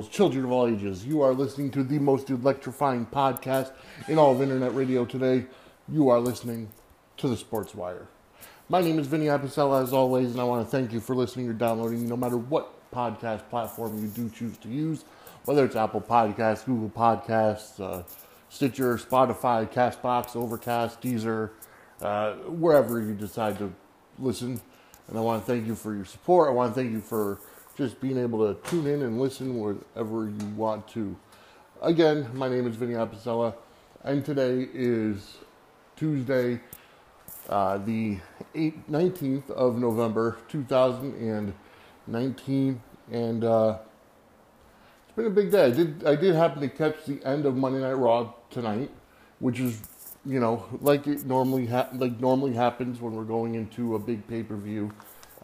girls, children of all ages, you are listening to the most electrifying podcast in all of internet radio today. You are listening to the Sports Wire. My name is Vinny Apicella, as always, and I want to thank you for listening or downloading, no matter what podcast platform you do choose to use, whether it's Apple Podcasts, Google Podcasts, uh, Stitcher, Spotify, Castbox, Overcast, Deezer, uh, wherever you decide to listen. And I want to thank you for your support. I want to thank you for just being able to tune in and listen wherever you want to. Again, my name is Vinny Apicella, and today is Tuesday, uh, the 8th, 19th of November, 2019, and uh, it's been a big day. I did I did happen to catch the end of Monday Night Raw tonight, which is you know like it normally ha- like normally happens when we're going into a big pay per view,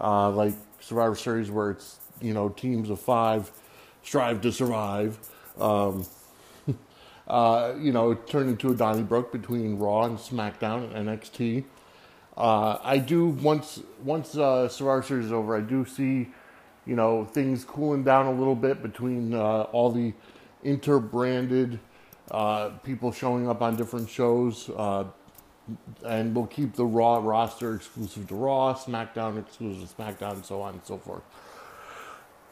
uh, like Survivor Series, where it's you know teams of five strive to survive. Um, uh, you know, it turned into a Donnybrook between Raw and SmackDown and NXT. Uh, I do once once uh, Survivor Series is over, I do see you know things cooling down a little bit between uh, all the inter-branded uh, people showing up on different shows, uh, and we'll keep the Raw roster exclusive to Raw, SmackDown exclusive to SmackDown, and so on and so forth.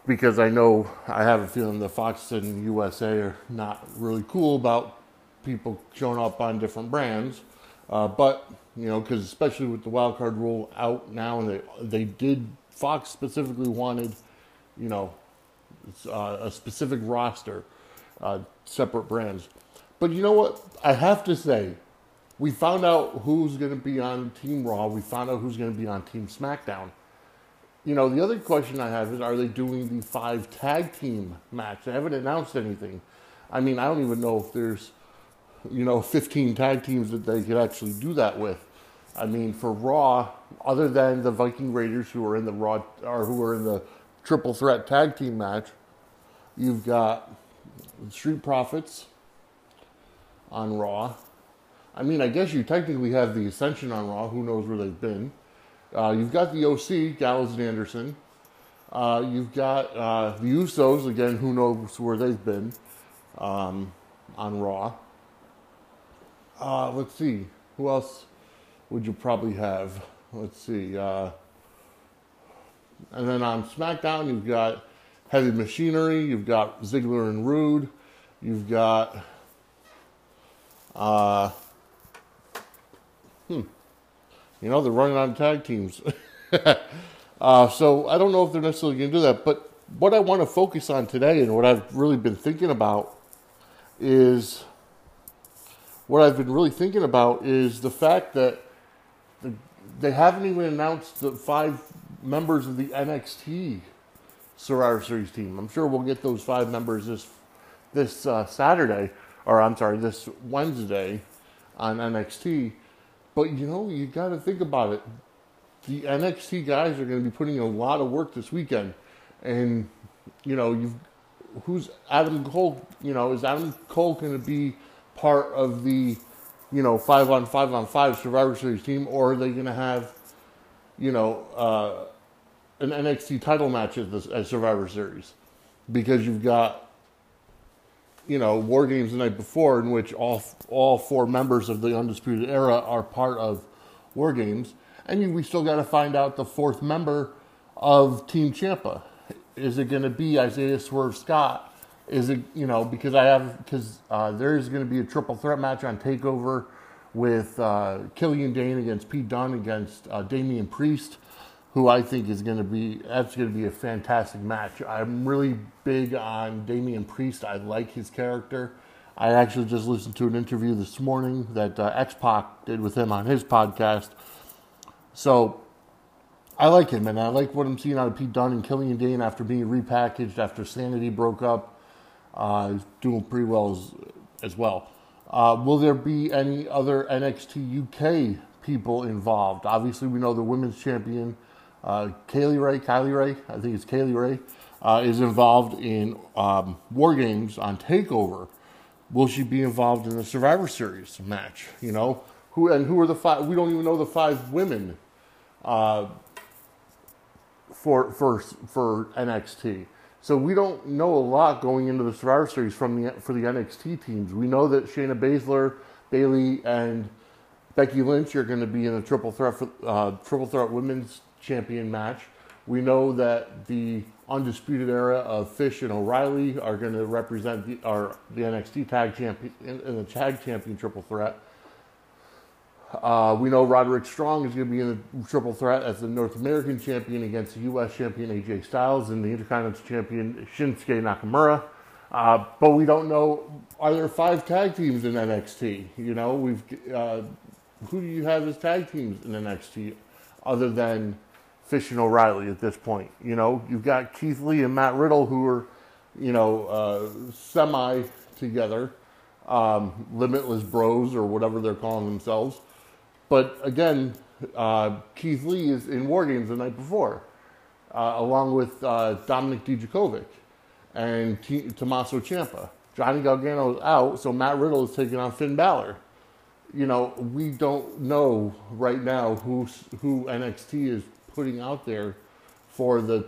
Because I know I have a feeling the Fox and USA are not really cool about people showing up on different brands, uh, but you know, because especially with the wild card rule out now, and they they did Fox specifically wanted, you know, uh, a specific roster, uh, separate brands. But you know what? I have to say, we found out who's going to be on Team Raw. We found out who's going to be on Team SmackDown. You know, the other question I have is, are they doing the five tag team match? They haven't announced anything. I mean, I don't even know if there's, you know, 15 tag teams that they could actually do that with. I mean, for Raw, other than the Viking Raiders who are in the Raw or who are in the triple threat tag team match, you've got Street Profits on Raw. I mean, I guess you technically have the Ascension on Raw. Who knows where they've been? Uh, you've got the OC, Gallows and Anderson. Uh, you've got uh, the Usos again. Who knows where they've been um, on Raw? Uh, let's see. Who else would you probably have? Let's see. Uh, and then on SmackDown, you've got Heavy Machinery. You've got Ziggler and Roode. You've got. Uh, hmm. You know, they're running on tag teams. uh, so I don't know if they're necessarily going to do that. But what I want to focus on today and what I've really been thinking about is what I've been really thinking about is the fact that the, they haven't even announced the five members of the NXT Survivor Series team. I'm sure we'll get those five members this this uh, Saturday, or I'm sorry, this Wednesday on NXT. But you know, you got to think about it. The NXT guys are going to be putting a lot of work this weekend, and you know, you who's Adam Cole? You know, is Adam Cole going to be part of the you know five on five on five Survivor Series team, or are they going to have you know uh, an NXT title match at, this, at Survivor Series? Because you've got you know War Games the night before, in which all all four members of the Undisputed Era are part of War Games, and we still got to find out the fourth member of Team Ciampa. Is it going to be Isaiah Swerve Scott? Is it you know because I have because uh, there is going to be a triple threat match on Takeover with uh, Killian Dain against Pete Dunne against uh, Damian Priest, who I think is going to be that's going to be a fantastic match. I'm really big on Damian Priest. I like his character. I actually just listened to an interview this morning that uh, X Pac did with him on his podcast. So I like him, and I like what I'm seeing out of Pete Dunne and Killian Dain after being repackaged after Sanity broke up. Uh, doing pretty well as, as well. Uh, will there be any other NXT UK people involved? Obviously, we know the women's champion, uh, Kaylee Ray, Kylie Ray, I think it's Kaylee Ray, uh, is involved in um, War Games on Takeover. Will she be involved in the Survivor Series match? You know, who and who are the five? We don't even know the five women uh, for for for NXT. So we don't know a lot going into the Survivor Series from the for the NXT teams. We know that Shayna Baszler, Bayley, and Becky Lynch are going to be in a triple threat for, uh, triple threat women's champion match. We know that the undisputed era of Fish and O'Reilly are going to represent the, our, the NXT tag champion in, in the tag champion triple threat. Uh, we know Roderick Strong is going to be in the triple threat as the North American champion against the U.S. champion AJ Styles and the Intercontinental champion Shinsuke Nakamura. Uh, but we don't know are there five tag teams in NXT? You know, we've uh, who do you have as tag teams in NXT other than Fish and O'Reilly at this point? You know, you've got Keith Lee and Matt Riddle who are, you know, uh, semi together, um, Limitless Bros or whatever they're calling themselves. But again, uh, Keith Lee is in War Games the night before, uh, along with uh, Dominik Dijakovic and T- Tommaso Ciampa. Johnny is out, so Matt Riddle is taking on Finn Balor. You know, we don't know right now who who NXT is putting out there for the,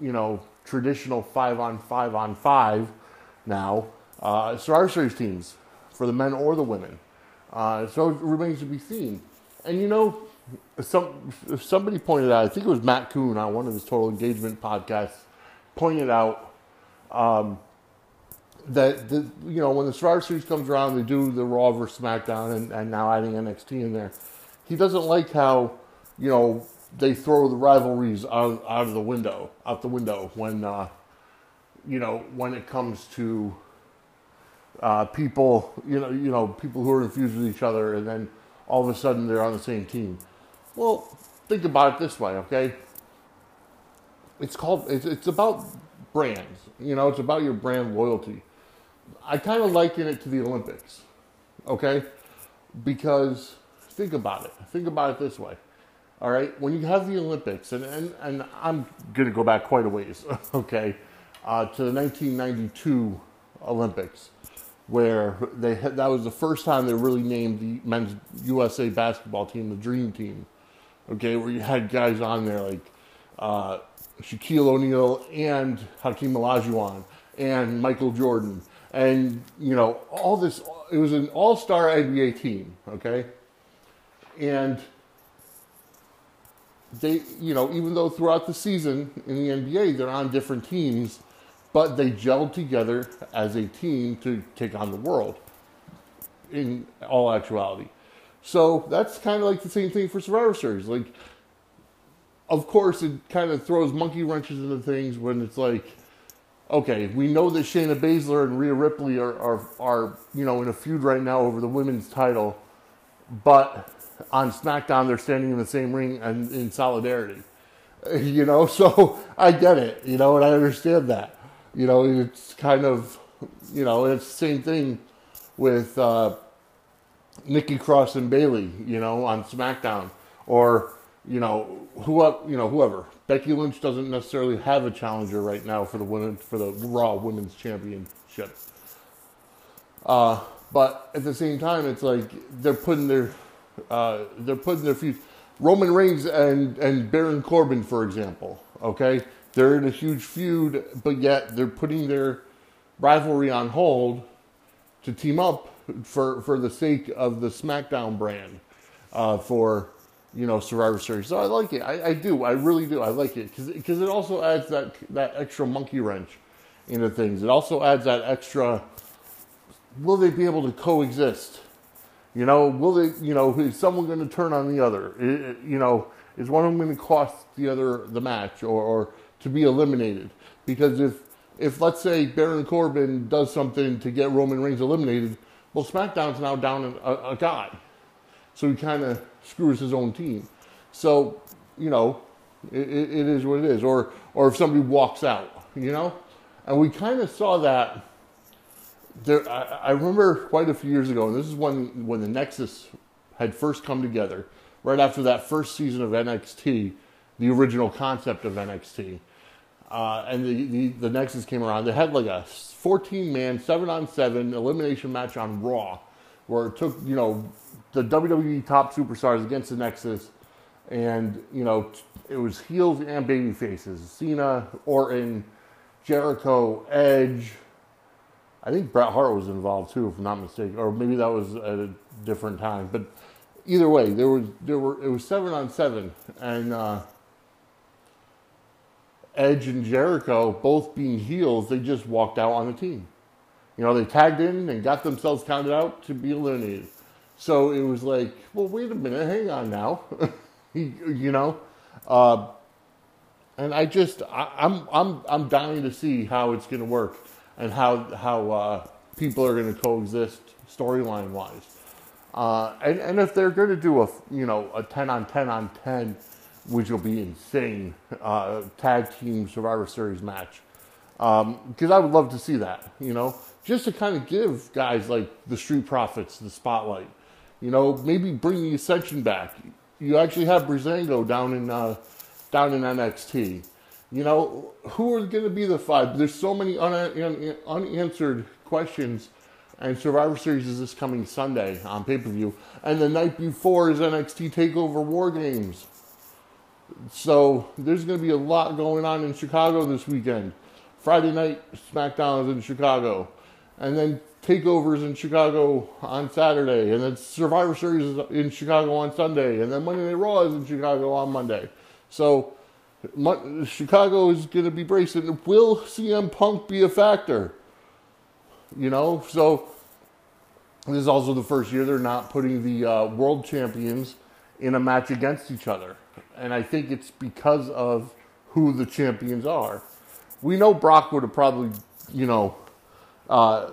you know, traditional five on five on five now uh, Survivor Series teams for the men or the women. Uh, so it remains to be seen. And you know, some somebody pointed out, I think it was Matt Koon on one of his Total Engagement podcasts, pointed out um, that the, you know when the Survivor Series comes around, they do the Raw versus SmackDown, and, and now adding NXT in there. He doesn't like how you know they throw the rivalries out, out of the window, out the window when uh, you know when it comes to uh, people, you know, you know, people who are infused with each other, and then all of a sudden they're on the same team. Well, think about it this way, okay? It's called. It's, it's about brands. You know, it's about your brand loyalty. I kind of liken it to the Olympics, okay? Because think about it. Think about it this way. All right, when you have the Olympics, and, and, and I'm going to go back quite a ways, okay, uh, to the 1992 Olympics, where they had, that was the first time they really named the men's USA basketball team the Dream Team, okay, where you had guys on there like uh, Shaquille O'Neal and Hakeem Olajuwon and Michael Jordan, and you know all this. It was an all-star NBA team, okay, and they, you know, even though throughout the season in the NBA they're on different teams, but they gelled together as a team to take on the world in all actuality. So that's kind of like the same thing for Survivor Series. Like, of course, it kind of throws monkey wrenches into things when it's like, okay, we know that Shayna Baszler and Rhea Ripley are, are, are you know, in a feud right now over the women's title, but on SmackDown, they're standing in the same ring and in solidarity. You know, so I get it, you know, and I understand that. You know, it's kind of, you know, it's the same thing with uh, Nikki Cross and Bayley, you know, on SmackDown, or you know, whoever, you know, whoever. Becky Lynch doesn't necessarily have a challenger right now for the women for the Raw Women's Championship. Uh, but at the same time, it's like they're putting their uh, they're putting their feet. Roman Reigns and and Baron Corbin, for example. Okay, they're in a huge feud, but yet they're putting their rivalry on hold to team up for for the sake of the SmackDown brand uh, for you know Survivor Series. So I like it. I, I do. I really do. I like it because it also adds that that extra monkey wrench into things. It also adds that extra. Will they be able to coexist? You know, will they? You know, is someone going to turn on the other? It, you know, is one of them going to cost the other the match or, or to be eliminated? Because if if let's say Baron Corbin does something to get Roman Reigns eliminated, well, SmackDown's now down a, a guy, so he kind of screws his own team. So you know, it, it is what it is. Or or if somebody walks out, you know, and we kind of saw that there, I, I, remember quite a few years ago, and this is when when the Nexus had first come together, right after that first season of NXT, the original concept of NXT, uh, and the, the, the Nexus came around. They had like a 14 man, seven on seven elimination match on Raw, where it took you know the WWE top superstars against the Nexus, and you know it was heels and baby faces: Cena, Orton, Jericho, Edge. I think Bret Hart was involved too, if I'm not mistaken, or maybe that was at a different time. But either way, there was there were it was seven on seven, and uh, Edge and Jericho both being heels, they just walked out on the team. You know, they tagged in and got themselves counted out to be eliminated. So it was like, well, wait a minute, hang on now, you know. Uh, and I just, I, I'm, I'm, I'm dying to see how it's going to work and how how uh, people are going to coexist storyline wise. Uh, and, and if they're going to do a you know a 10 on 10 on 10 which will be insane uh, tag team survivor series match because um, i would love to see that you know? Just to kind of give guys like the street profits the spotlight. You know maybe bring the ascension back. You actually have Breezango down in uh, down in nxt you know, who are going to be the five? There's so many un- unanswered questions, and Survivor Series is this coming Sunday on pay per view, and the night before is NXT Takeover War Games. So there's going to be a lot going on in Chicago this weekend. Friday night SmackDown is in Chicago, and then Takeovers in Chicago on Saturday, and then Survivor Series is in Chicago on Sunday, and then Monday Night Raw is in Chicago on Monday. So Chicago is going to be bracing. Will CM Punk be a factor? You know, so this is also the first year they're not putting the uh, world champions in a match against each other. And I think it's because of who the champions are. We know Brock would have probably, you know, uh,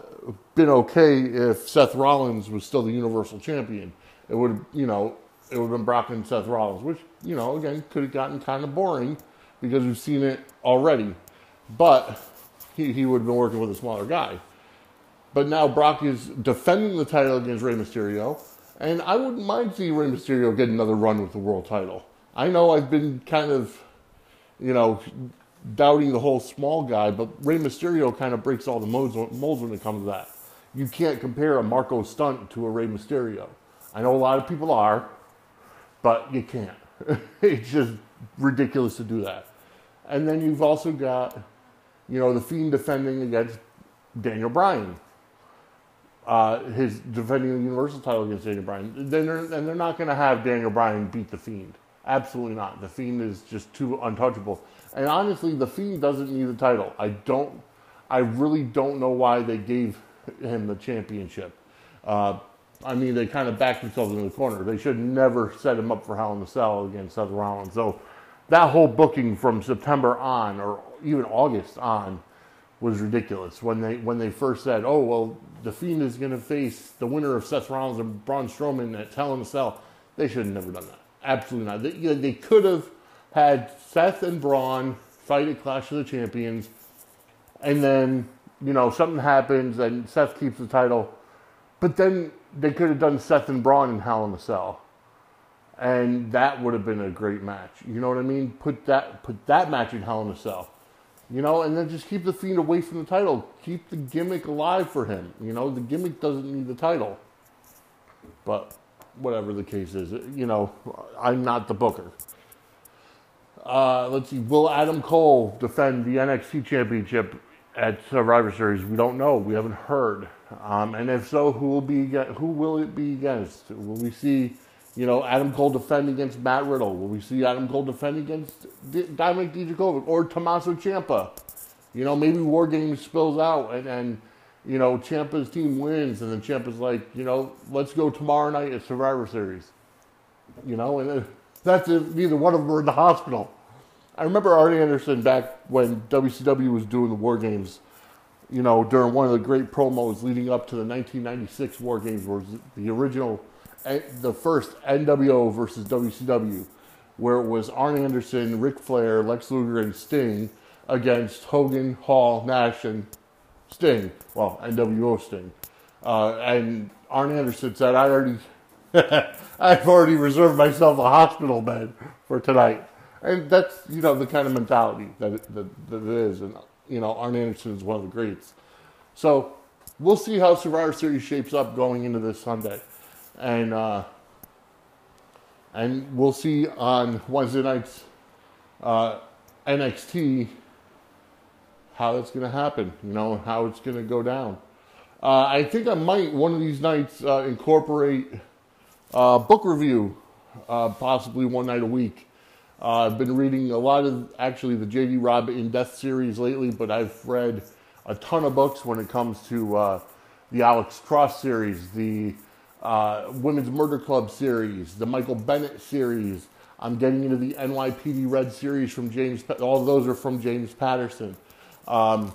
been okay if Seth Rollins was still the Universal Champion. It would have, you know, it would have been Brock and Seth Rollins, which, you know, again, could have gotten kind of boring because we've seen it already. But he, he would have been working with a smaller guy. But now Brock is defending the title against Rey Mysterio, and I wouldn't mind seeing Rey Mysterio get another run with the world title. I know I've been kind of, you know, doubting the whole small guy, but Rey Mysterio kind of breaks all the molds, molds when it comes to that. You can't compare a Marko Stunt to a Rey Mysterio. I know a lot of people are, but you can't. it's just ridiculous to do that. And then you've also got, you know, the Fiend defending against Daniel Bryan. Uh, his defending the Universal title against Daniel Bryan. Then they're, and they're not going to have Daniel Bryan beat the Fiend. Absolutely not. The Fiend is just too untouchable. And honestly, the Fiend doesn't need the title. I don't. I really don't know why they gave him the championship. Uh, I mean, they kind of backed themselves in the corner. They should never set him up for Hell in a Cell against Seth Rollins. So that whole booking from September on, or even August on, was ridiculous. When they when they first said, "Oh well, the Fiend is going to face the winner of Seth Rollins and Braun Strowman at Hell in a Cell," they should have never done that. Absolutely not. They, they could have had Seth and Braun fight at Clash of the Champions, and then you know something happens and Seth keeps the title, but then they could have done Seth and Braun in Hell in a Cell, and that would have been a great match. You know what I mean? Put that put that match in Hell in a Cell, you know, and then just keep the Fiend away from the title. Keep the gimmick alive for him. You know, the gimmick doesn't need the title, but whatever the case is, you know, I'm not the booker. Uh, let's see. Will Adam Cole defend the NXT Championship at Survivor Series? We don't know. We haven't heard. Um, and if so, who will be who will it be against? Will we see, you know, Adam Cole defend against Matt Riddle? Will we see Adam Cole defend against D- Dominik Dijakovic or Tommaso Ciampa? You know, maybe War Games spills out and, and you know Ciampa's team wins, and then Ciampa's like, you know, let's go tomorrow night at Survivor Series. You know, and that's if neither one of them are in the hospital. I remember Arn Anderson back when WCW was doing the War Games you know, during one of the great promos leading up to the 1996 War Games, was the original, eh, the first NWO versus WCW, where it was Arn Anderson, Ric Flair, Lex Luger, and Sting against Hogan, Hall, Nash, and Sting. Well, NWO Sting. Uh, and Arn Anderson said, "I already, I've already reserved myself a hospital bed for tonight." And that's you know the kind of mentality that it, that, that it is, and you know, Arn Anderson is one of the greats. So we'll see how Survivor Series shapes up going into this Sunday, and uh, and we'll see on Wednesday night's uh, NXT how that's going to happen, you know, how it's going to go down. Uh, I think I might one of these nights uh, incorporate uh, book review, uh, possibly one night a week. Uh, I've been reading a lot of actually the J.D. Robb in Death series lately, but I've read a ton of books when it comes to uh, the Alex Cross series, the Women's Murder Club series, the Michael Bennett series. I'm getting into the NYPD Red series from James. All those are from James Patterson, um,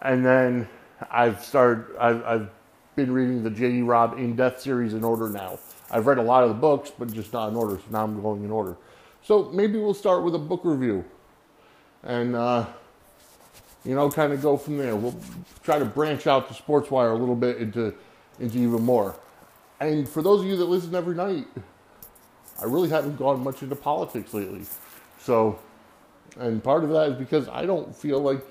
and then I've started. I've, I've been reading the J.D. Robb In Death series in order now. I've read a lot of the books, but just not in order. So now I'm going in order. So maybe we'll start with a book review, and uh, you know, kind of go from there. We'll try to branch out the sports wire a little bit into into even more. And for those of you that listen every night, I really haven't gone much into politics lately. So, and part of that is because I don't feel like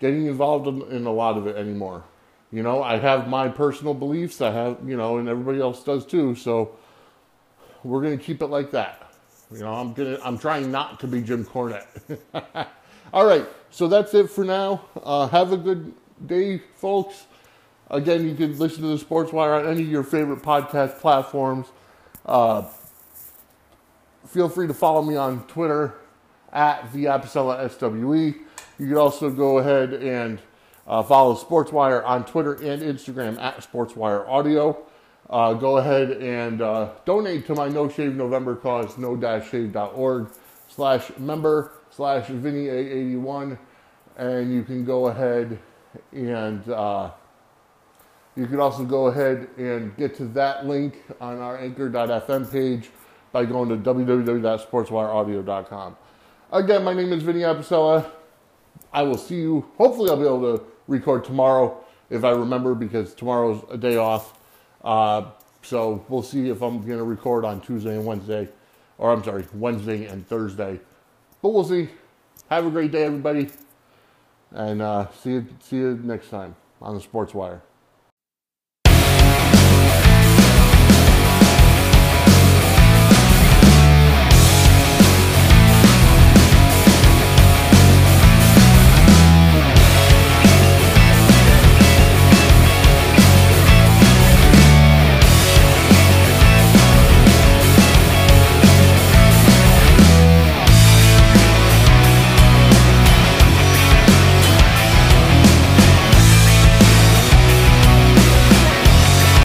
getting involved in, in, a lot of it anymore. You know, I have my personal beliefs. I have, you know, and everybody else does too. So we're going to keep it like that. You know, I'm gonna, I'm trying not to be Jim Cornette. All right, so that's it for now. Uh, have a good day, folks. Again, you can listen to the Sports Wire on any of your favorite podcast platforms. Uh, feel free to follow me on Twitter at the SWE. You can also go ahead and uh, follow SportsWire on Twitter and Instagram at SportsWire Audio. Uh, go ahead and uh, donate to my No Shave November cause, no-shave.org slash member slash Vinny A81. And you can go ahead and uh, you can also go ahead and get to that link on our anchor.fm page by going to www.sportswireaudio.com. Again, my name is Vinny Apicella. I will see you. Hopefully, I'll be able to record tomorrow if I remember because tomorrow's a day off. Uh, so we'll see if I'm going to record on Tuesday and Wednesday, or I'm sorry, Wednesday and Thursday. But we'll see. Have a great day, everybody, and uh, see you see you next time on the Sports Wire.